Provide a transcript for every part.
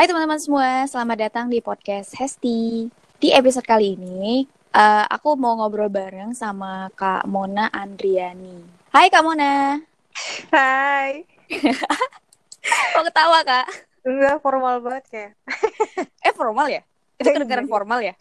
Hai teman-teman semua, selamat datang di podcast Hesti. Di episode kali ini, uh, aku mau ngobrol bareng sama Kak Mona Andriani. Hai Kak Mona. Hai. Kok ketawa Kak? Enggak, formal banget kayak. eh formal ya? Itu kedengaran formal ya?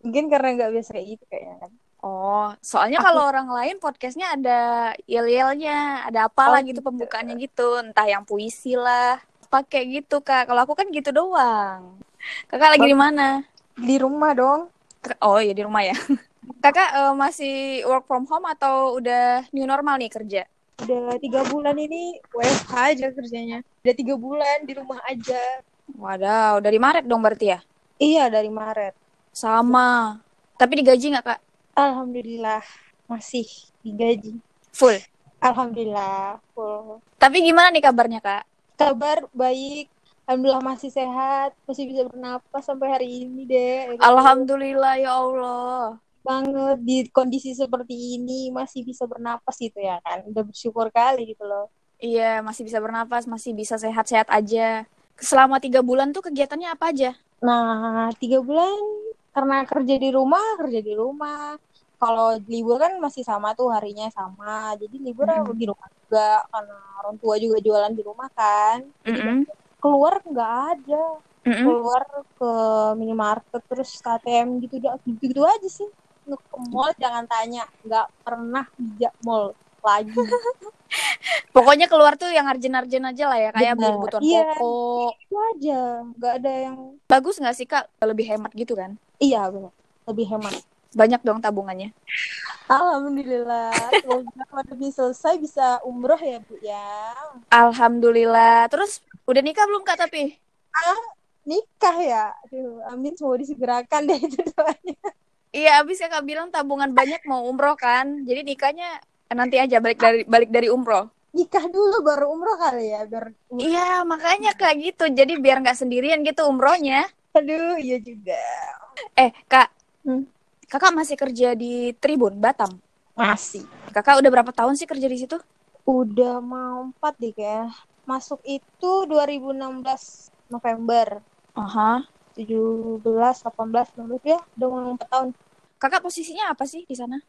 Mungkin karena nggak biasa kayak gitu kayaknya kan. Oh, soalnya aku... kalau orang lain podcastnya ada yel-yelnya, ada apalah oh, gitu, gitu pembukaannya gitu, entah yang puisi lah, pakai gitu kak. Kalau aku kan gitu doang. Kakak lagi di mana? Di rumah dong. Oh iya di rumah ya. Kakak uh, masih work from home atau udah new normal nih kerja? Udah tiga bulan ini WFH aja kerjanya. Udah tiga bulan di rumah aja. Wadaw, dari Maret dong berarti ya? Iya dari Maret. Sama. Tapi digaji nggak kak? Alhamdulillah masih digaji. Full? Alhamdulillah full. Tapi gimana nih kabarnya kak? Kabar baik. Alhamdulillah masih sehat, masih bisa bernapas sampai hari ini deh. Alhamdulillah ya Allah. Banget di kondisi seperti ini masih bisa bernapas gitu ya kan. Udah bersyukur kali gitu loh. Iya, masih bisa bernapas, masih bisa sehat-sehat aja. Selama tiga bulan tuh kegiatannya apa aja? Nah, tiga bulan karena kerja di rumah kerja di rumah kalau libur kan masih sama tuh harinya sama jadi libur mm -hmm. di rumah juga karena orang tua juga jualan di rumah kan mm -hmm. keluar nggak ada mm -hmm. keluar ke minimarket terus KTM gitu gitu, gitu aja sih ke mall jangan tanya nggak pernah bijak mall lagi Pokoknya keluar tuh yang arjen-arjen aja lah ya, kayak beli kebutuhan iya, pokok. Itu aja, nggak ada yang. Bagus nggak sih kak? Lebih hemat gitu kan? Iya benar, lebih hemat. Banyak dong tabungannya. Alhamdulillah, semoga pandemi selesai bisa umroh ya bu ya. Alhamdulillah. Terus udah nikah belum kak tapi? Ah, nikah ya. Aduh, amin semoga disegerakan deh itu doanya. Iya, abis kakak bilang tabungan banyak mau umroh kan, jadi nikahnya nanti aja balik dari balik dari umroh nikah dulu baru umroh kali ya biar iya makanya kayak gitu jadi biar nggak sendirian gitu umrohnya aduh iya juga eh kak hmm? Kakak masih kerja di Tribun Batam? Masih. Kakak udah berapa tahun sih kerja di situ? Udah mau empat deh kayak masuk itu 2016 November. Aha. tujuh belas delapan belas ya. Udah mau empat tahun. Kakak posisinya apa sih di sana?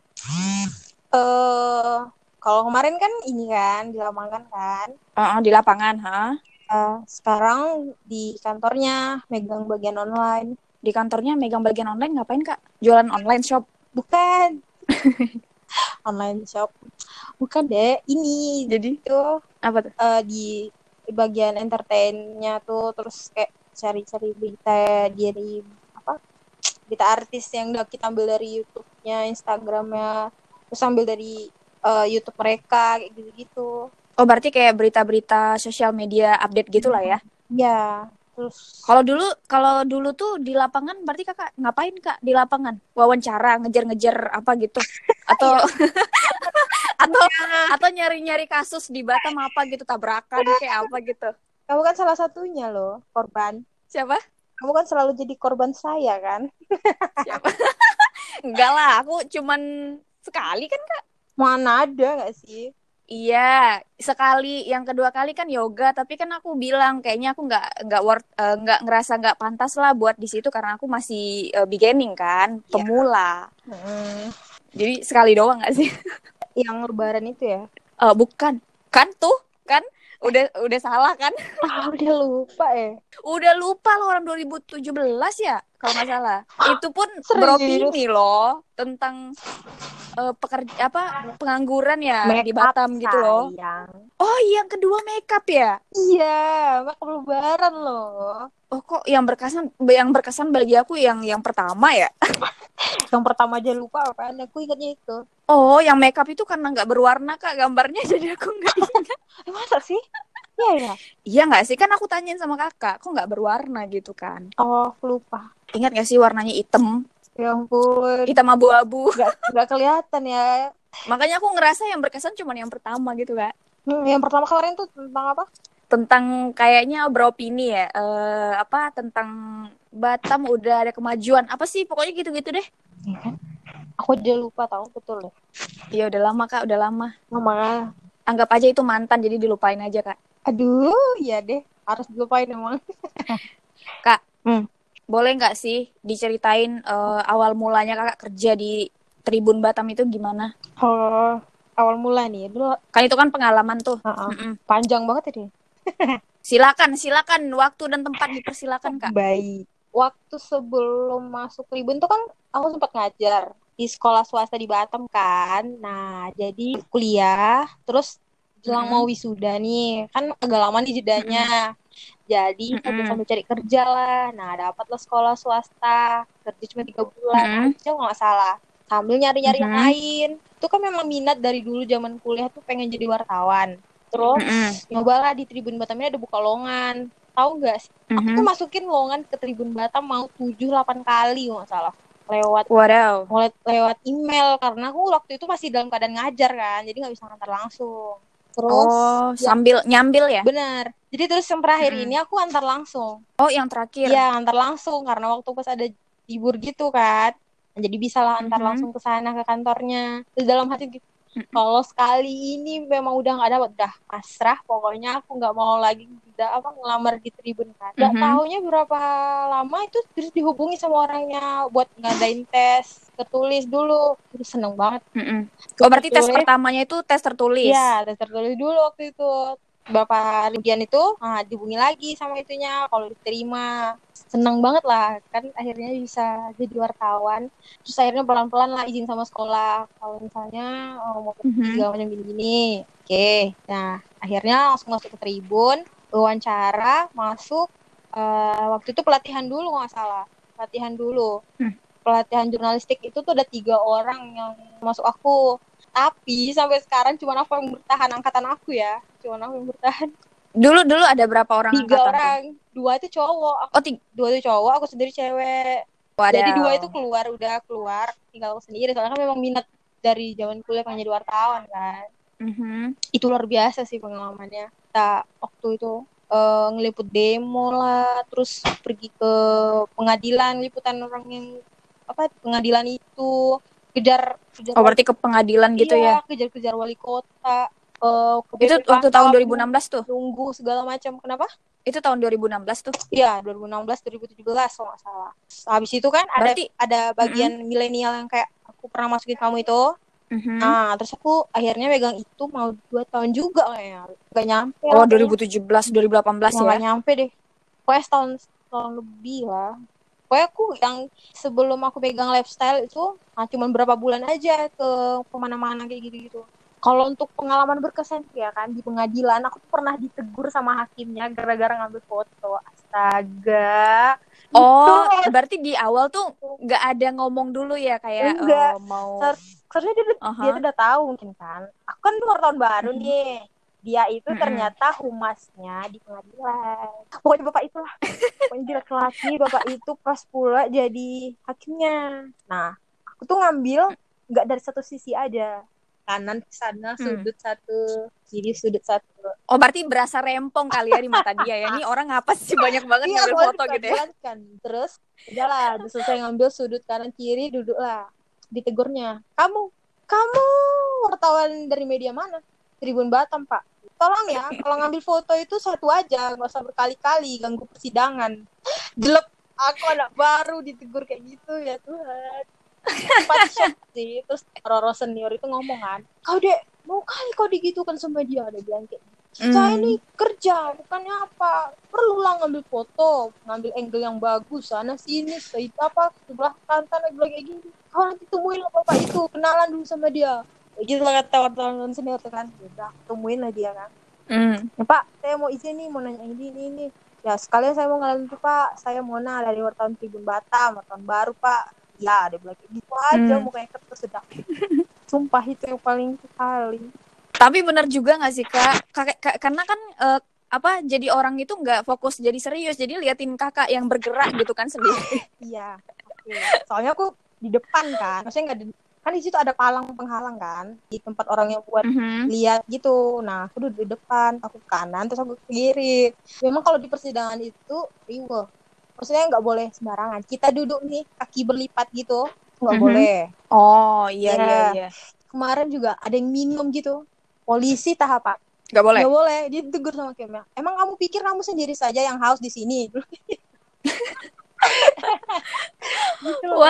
Uh, kalau kemarin kan ini kan di lapangan kan. Uh, uh, di lapangan ha? Uh, sekarang di kantornya megang bagian online di kantornya megang bagian online ngapain kak? Jualan online shop. Bukan. Online shop. Bukan deh ini jadi? itu apa tuh? Uh, di bagian entertainnya tuh terus kayak cari-cari berita dari apa berita artis yang udah kita ambil dari YouTube-nya Instagramnya terus ambil dari uh, YouTube mereka kayak gitu-gitu. Oh berarti kayak berita-berita sosial media update gitulah ya? Ya terus kalau dulu kalau dulu tuh di lapangan berarti kakak ngapain kak? Di lapangan? Wawancara ngejar-ngejar apa gitu? Atau iya. atau ya. atau nyari-nyari kasus di Batam apa gitu? Tabrakan kayak apa gitu? Kamu kan salah satunya loh korban. Siapa? Kamu kan selalu jadi korban saya kan? Siapa? Enggak lah aku cuman sekali kan kak. Mana ada nggak sih Iya, sekali. Yang kedua kali kan yoga, tapi kan aku bilang kayaknya aku nggak nggak worth uh, nggak ngerasa nggak pantas lah buat di situ karena aku masih uh, beginning kan, iya. pemula. Yeah. Hmm. Jadi sekali doang nggak sih? Yang lebaran itu ya? Uh, bukan, kan tuh kan udah udah salah kan? Ah, udah lupa ya. Udah lupa loh orang 2017 ya kalau nggak salah. Itu pun beropini loh tentang uh, pekerja apa pengangguran ya make di Batam gitu loh. Oh, yang kedua makeup ya? Iya, makeup lebaran loh. Oh, kok yang berkesan yang berkesan bagi aku yang yang pertama ya? yang pertama aja lupa apa aku ingatnya itu. Oh, yang makeup itu karena nggak berwarna kak gambarnya jadi aku nggak ingat. Masa sih? Iya ya. Iya nggak sih kan aku tanyain sama kakak, kok nggak berwarna gitu kan? Oh lupa. Ingat gak sih warnanya hitam? Ya ampun. Hitam abu-abu. Gak, gak kelihatan ya. Makanya aku ngerasa yang berkesan cuma yang pertama gitu kak. Hmm, yang pertama kemarin tuh tentang apa? Tentang kayaknya beropini ya. Uh, apa tentang Batam udah ada kemajuan. Apa sih pokoknya gitu-gitu deh. Iya kan? Aku udah lupa tahu betul ya. Iya udah lama kak, udah lama. Lama. Anggap aja itu mantan jadi dilupain aja kak. Aduh, iya deh. Harus dilupain emang. Boleh nggak sih diceritain uh, awal mulanya kakak kerja di Tribun Batam itu gimana? Oh, awal mula nih. Dulu kan itu kan pengalaman tuh. Uh -uh. Mm -mm. Panjang banget ini. silakan, silakan waktu dan tempat dipersilakan kak. Baik. Waktu sebelum masuk Tribun tuh kan aku sempat ngajar di sekolah swasta di Batam kan. Nah, jadi kuliah, terus jelang -hmm. mau wisuda nih, kan agak lama nih jedanya. Mm -hmm. Jadi mm -hmm. sambil cari kerja lah. Nah, dapatlah sekolah swasta, kerja cuma tiga bulan, mm -hmm. kalau nggak salah. Sambil nyari-nyari mm -hmm. yang lain. Itu kan memang minat dari dulu zaman kuliah tuh pengen jadi wartawan. Terus mm -hmm. nyobalah di Tribun Batam ini ada buka lowongan. Tahu nggak sih? Mm -hmm. Aku tuh masukin lowongan ke Tribun Batam mau tujuh delapan kali nggak salah lewat wow. lewat lewat email karena aku waktu itu masih dalam keadaan ngajar kan jadi nggak bisa ngantar langsung terus oh, ya, sambil nyambil ya benar jadi terus yang terakhir hmm. ini aku antar langsung. Oh yang terakhir? Ya antar langsung karena waktu pas ada libur gitu kan. Jadi bisa lah antar hmm. langsung ke sana ke kantornya. Terus dalam hati gitu kalau sekali ini memang udah nggak dapat udah pasrah pokoknya aku nggak mau lagi tidak apa ngelamar di tribun kan. Nggak mm -hmm. tahunya berapa lama itu terus dihubungi sama orangnya buat ngadain tes tertulis dulu. Terus seneng banget. Mm -hmm. oh berarti tertulis. tes pertamanya itu tes tertulis? Ya tes tertulis dulu waktu itu Bapak kemudian itu nah, dihubungi lagi sama itunya kalau diterima senang banget lah kan akhirnya bisa jadi wartawan terus akhirnya pelan-pelan lah izin sama sekolah kalau misalnya oh, mau mm-hmm. segala macam gini-gini oke okay. nah akhirnya langsung masuk ke tribun wawancara masuk uh, waktu itu pelatihan dulu nggak salah pelatihan dulu mm. pelatihan jurnalistik itu tuh ada tiga orang yang masuk aku tapi sampai sekarang cuma aku yang bertahan angkatan aku ya. Cuma aku yang bertahan. Dulu dulu ada berapa orang tiga orang tuh? dua itu cowok. Aku, oh tiga. dua itu cowok aku sendiri cewek. Wadaw. jadi dua itu keluar udah keluar tinggal aku sendiri. Soalnya kan memang minat dari zaman kuliah pengen jadi wartawan kan. Mm-hmm. itu luar biasa sih pengalamannya. Kita waktu itu uh, ngeliput demo lah terus pergi ke pengadilan liputan orang yang apa pengadilan itu kejar, kejar oh berarti ke pengadilan gitu iya, ya? kejar-kejar wali kota uh, itu waktu tahun 2016 tuh? nunggu segala macam. Kenapa? Itu tahun 2016 tuh? Iya 2016 2017 kalau nggak salah. Habis itu kan Berarti, ada ada bagian mm -hmm. milenial yang kayak aku pernah masukin kamu itu. Mm -hmm. nah terus aku akhirnya megang itu mau dua tahun juga kayaknya gak nyampe oh 2017 2018 ya? gak nyampe deh. Pokoknya setahun tahun lebih lah pokoknya aku yang sebelum aku pegang lifestyle itu nah, cuma berapa bulan aja ke ke mana-mana kayak gitu-gitu. Kalau untuk pengalaman berkesan ya kan di pengadilan aku tuh pernah ditegur sama hakimnya gara-gara ngambil foto. Astaga. Oh itu, berarti di awal tuh nggak ada ngomong dulu ya kayak enggak. oh, mau seharusnya dia, uh -huh. dia tuh udah tahu mungkin kan. Aku kan tuh tahun baru hmm. nih dia itu hmm. ternyata humasnya di pengadilan. Pokoknya bapak itulah. Pokoknya laki-laki bapak itu pas pula jadi hakimnya. Nah aku tuh ngambil nggak dari satu sisi aja. Kanan sana hmm. sudut satu kiri sudut satu. Oh berarti berasa rempong kali ya di mata dia ya. Ini orang apa sih? Banyak banget iya, ngambil foto gitu ya. kan terus udahlah selesai ngambil sudut kanan kiri duduklah ditegurnya. Kamu kamu wartawan dari media mana? Tribun Batam pak tolong ya kalau ngambil foto itu satu aja nggak usah berkali-kali ganggu persidangan. Jelek. Aku anak baru ditegur kayak gitu ya Tuhan. Empat sih. Terus Roro senior itu ngomong kan kau dek mau kali kau digitukan sama dia? Ada bilang kayak gitu. saya mm. ini kerja bukannya apa? Perlu lah ngambil foto ngambil angle yang bagus sana sini itu apa sebelah kanan bilang kayak gini. Kau nanti temuin lah bapak itu kenalan dulu sama dia gitu lah kata wartawan senior kan udah temuin lah dia kan. Mm. ya, pak saya mau izin nih mau nanya ini ini ini. Ya sekalian saya mau ngalamin tuh pak. Saya Mona dari wartawan Tribun Batam wartawan baru pak. Ya ada bilang gitu aja mm. kayak kertas sedang. Sumpah itu yang paling sekali tapi benar juga gak sih kak, kak, karena kan uh, apa jadi orang itu nggak fokus jadi serius. Jadi liatin kakak yang bergerak gitu kan sendiri. Iya soalnya aku di depan kan maksudnya nggak kan di situ ada palang penghalang kan di tempat orang yang buat mm-hmm. lihat gitu. Nah aku duduk di depan aku ke kanan terus aku ke kiri. Memang kalau di persidangan itu riwe maksudnya nggak boleh sembarangan. Kita duduk nih kaki berlipat gitu nggak mm-hmm. boleh. Oh iya ya. iya iya. Kemarin juga ada yang minum gitu. Polisi tahap apa nggak boleh? Nggak boleh. Dia tegur sama Kemya emang kamu pikir kamu sendiri saja yang haus di sini gitu loh.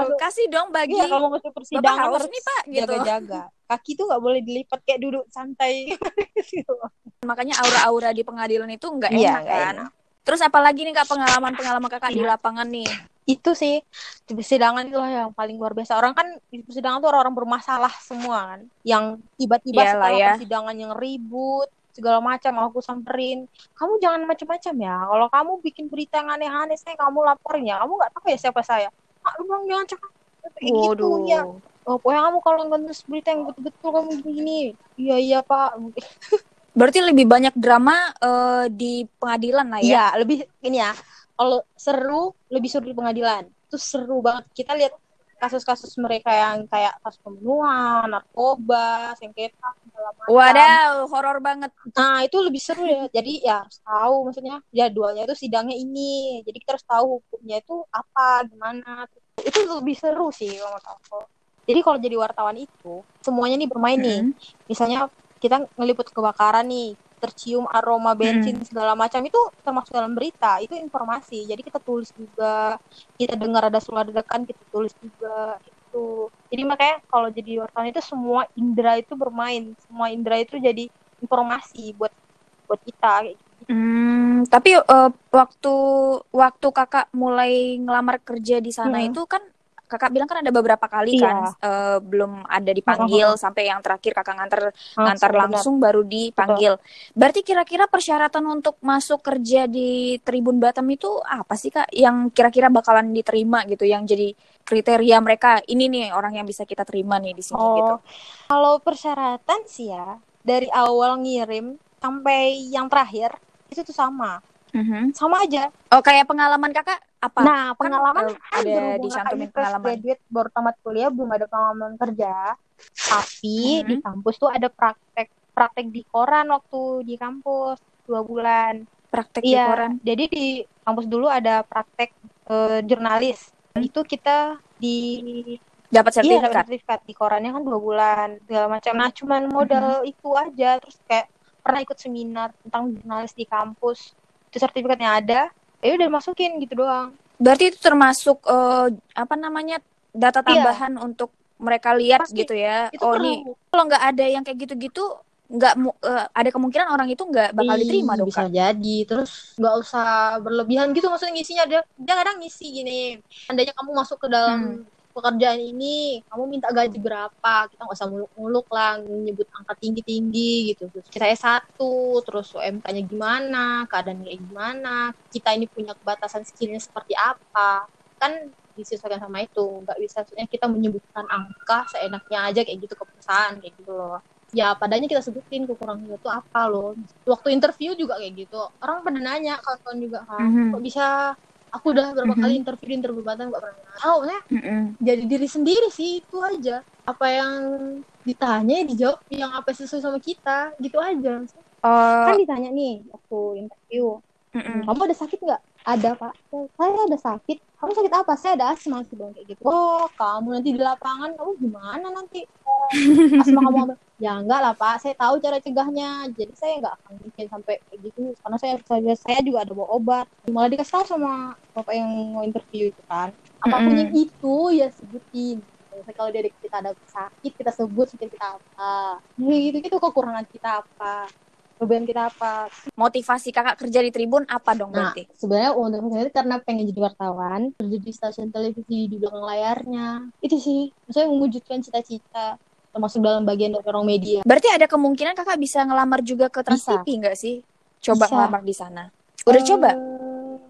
Masuk- kasih dong bagi. Iya, kalau masuk Bapak persidangan harus nih pak, gitu. jaga-jaga. Kaki tuh nggak boleh dilipat kayak duduk santai. gitu. Makanya aura-aura di pengadilan itu nggak Iya, enak nggak kan. enak. Terus apalagi nih kak pengalaman-pengalaman kakak di Iya. lapangan nih. Itu sih di persidangan itu yang paling luar biasa. Orang kan di persidangan tuh orang-orang bermasalah semua kan. Yang tiba-tiba Iyalah setelah ya. persidangan yang ribut segala macam aku samperin. Kamu jangan macam-macam ya. Kalau kamu bikin berita yang aneh-aneh saya kamu laporin ya. Kamu nggak tahu ya siapa saya? Ah lu bilang jangan cakap. Kayak gitu ya oh pokoknya kamu kalau nulis berita yang betul-betul kamu gini iya iya pak. Berarti lebih banyak drama eh, di pengadilan lah ya. Iya, lebih ini ya. Kalau seru, lebih seru di pengadilan. Itu seru banget. Kita lihat kasus-kasus mereka yang kayak kasus pembunuhan, narkoba, sengketa, Waduh, horor banget. Nah, itu lebih seru ya. Jadi ya harus tahu maksudnya jadwalnya itu sidangnya ini. Jadi kita harus tahu hukumnya itu apa, gimana. Itu lebih seru sih kalau menurut aku. Jadi kalau jadi wartawan itu semuanya nih bermain nih. Mm. Misalnya kita ngeliput kebakaran nih, tercium aroma bensin segala macam itu termasuk dalam berita, itu informasi. Jadi kita tulis juga, kita dengar ada suara ledakan kita tulis juga itu. Jadi makanya kalau jadi wartawan itu semua indera itu bermain, semua indera itu jadi informasi buat buat kita kayak gitu. Hmm, tapi eh, waktu waktu kakak mulai ngelamar kerja di sana Hmm. itu kan kakak bilang kan ada beberapa kali kan Iya. eh, belum ada dipanggil sampai yang terakhir kakak ngantar benar. langsung baru dipanggil. Berarti kira-kira persyaratan untuk masuk kerja di Tribun Batam itu apa sih Kak? Yang kira-kira bakalan diterima gitu, yang jadi kriteria mereka ini nih orang yang bisa kita terima nih di sini gitu. Oh, kalau persyaratan sih ya dari awal ngirim sampai yang terakhir itu tuh sama, Mhm. sama aja. Oh kayak pengalaman kakak apa? Nah, pengalaman eh, kan ada fresh pengalaman. graduate baru tamat kuliah belum ada pengalaman kerja. Tapi Mhm. di kampus tuh ada praktek praktek di koran waktu di kampus dua bulan. Praktek di Iya, koran. jadi di kampus dulu ada praktek eh, jurnalis. Itu kita di Dapat Iya, dapat sertifikat. sertifikat di korannya kan dua bulan segala macam. Nah, cuman modal itu aja. Terus kayak pernah ikut seminar tentang jurnalis di kampus. Itu sertifikatnya ada. Ya udah masukin gitu doang. Berarti itu termasuk eh, apa namanya data Iya. tambahan untuk mereka lihat Pasti. gitu ya. Itu oh perlu. nih kalau nggak ada yang kayak gitu-gitu nggak eh, ada kemungkinan orang itu nggak bakal Ih, diterima dong bisa jadi. Terus nggak usah berlebihan gitu maksudnya ngisinya. Dia, dia kadang ngisi gini. Andainya kamu masuk ke dalam pekerjaan ini, kamu minta gaji berapa? Kita nggak usah muluk-muluk lah, nyebut angka tinggi-tinggi gitu. Terus kita S1, terus UMK-nya gimana, keadaan kayak gimana, kita ini punya kebatasan skillnya seperti apa. Kan disesuaikan sama itu. Nggak bisa, maksudnya kita menyebutkan angka seenaknya aja kayak gitu ke perusahaan, kayak gitu loh ya padanya kita sebutin kekurangannya itu apa loh waktu interview juga kayak gitu orang pada nanya kawan-kawan juga kan Mhm. kok bisa aku udah berapa Mhm. kali interview di interview Batam gak pernah tahu. Maksudnya Mm-mm. jadi diri sendiri sih itu aja. Apa yang ditanya ya dijawab yang apa sesuai sama kita gitu aja. Oh, kan ditanya nih waktu interview. Mm-mm. kamu ada sakit nggak? Ada pak. Saya ada sakit. Kamu sakit apa? Saya ada asma sih kayak gitu. Oh kamu nanti di lapangan kamu gimana nanti? Asma kamu ya enggak lah pak. Saya tahu cara cegahnya. Jadi saya nggak akan bikin sampai kayak gitu. Karena saya saya, saya juga ada bawa obat. Malah dikasih tahu sama bapak yang mau interview itu kan. Apa pun Mm-mm. yang itu ya sebutin. Misalnya kalau dia kita ada sakit kita sebut sakit kita apa. Gitu gitu kekurangan kita apa. Kelebihan kita apa. Motivasi kakak kerja di Tribun apa dong Nah, berarti? sebenarnya untuk saya karena pengen jadi wartawan, kerja di stasiun televisi di belakang layarnya. Itu sih, maksudnya mewujudkan cita-cita termasuk dalam bagian dari orang media. Berarti ada kemungkinan kakak bisa ngelamar juga ke Trans. TV nggak sih? Coba Bisa. ngelamar di sana. Udah Eh, coba?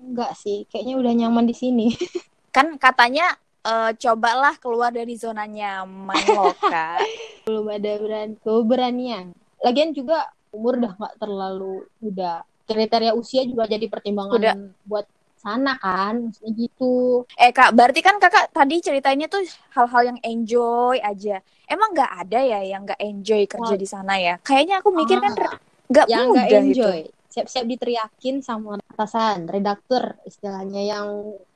Enggak sih, kayaknya udah nyaman di sini. Kan katanya eh, cobalah keluar dari zona nyaman loh kak. Belum ada berani keberanian. Lagian juga umur udah nggak terlalu muda. Kriteria usia juga jadi pertimbangan Udah. buat sana kan, maksudnya gitu. Eh kak, berarti kan kakak tadi ceritainnya tuh hal-hal yang enjoy aja. Emang nggak ada ya yang nggak enjoy kerja Wah. di sana ya? Kayaknya aku mikir kan Ah. nggak yang nggak itu. enjoy siap-siap diteriakin sama atasan redaktur istilahnya yang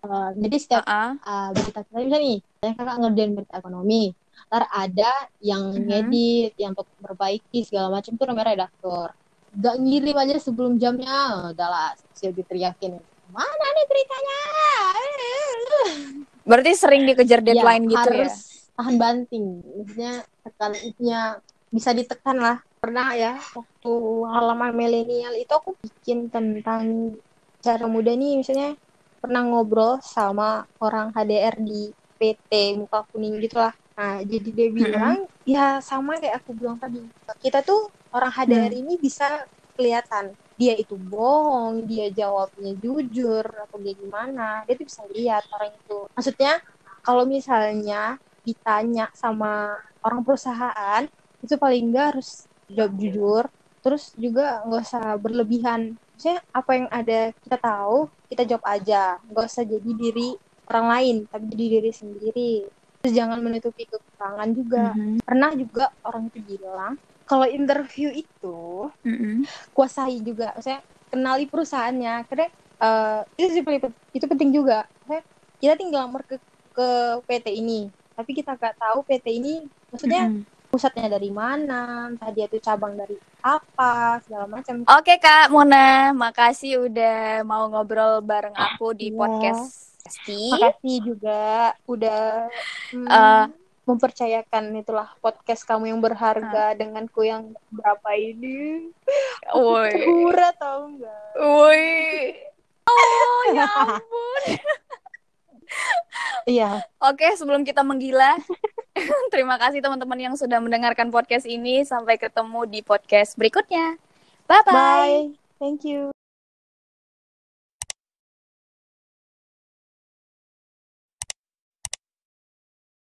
eh, jadi setiap Ah, uh, berita kita misalnya nih saya kakak ngerjain berita ekonomi ntar ada yang Mhm. ngedit yang untuk memperbaiki segala macam itu namanya redaktur nggak ngirim aja sebelum jamnya udahlah siap diteriakin mana nih beritanya? Berarti sering dikejar deadline ya, gitu harus ya? tahan banting. Maksudnya tekan itunya bisa ditekan lah. Pernah ya waktu halaman milenial itu aku bikin tentang cara muda nih. Misalnya pernah ngobrol sama orang HDR di PT muka kuning gitu lah nah jadi dia bilang ya sama kayak aku bilang tadi. Kita tuh orang HDR Hmm. ini bisa kelihatan dia itu bohong dia jawabnya jujur atau dia gimana dia tuh bisa lihat orang itu. Maksudnya kalau misalnya ditanya sama orang perusahaan itu paling enggak harus jawab jujur terus juga nggak usah berlebihan. Maksudnya apa yang ada kita tahu kita jawab aja. Nggak usah jadi diri orang lain tapi jadi diri sendiri. Terus jangan menutupi kekurangan juga. Mhm. pernah juga orang itu bilang kalau interview itu Mhm. kuasai juga maksudnya kenali perusahaannya karena eh, itu sih itu penting juga Maksudnya, kita tinggal lamar ke ke PT ini tapi kita nggak tahu PT ini maksudnya Mhm. pusatnya dari mana entah dia tuh cabang dari apa segala macam Oke Kak Mona, makasih udah mau ngobrol bareng aku di Iya. podcast makasih juga udah hmm, Eh. Mempercayakan itulah podcast kamu yang berharga denganku yang berapa ini Woi, Hura tau enggak woi. Oh ya ampun. iya Oke, sebelum kita menggila, terima kasih teman-teman yang sudah mendengarkan podcast ini. Sampai ketemu di podcast berikutnya. Bye bye. bye thank you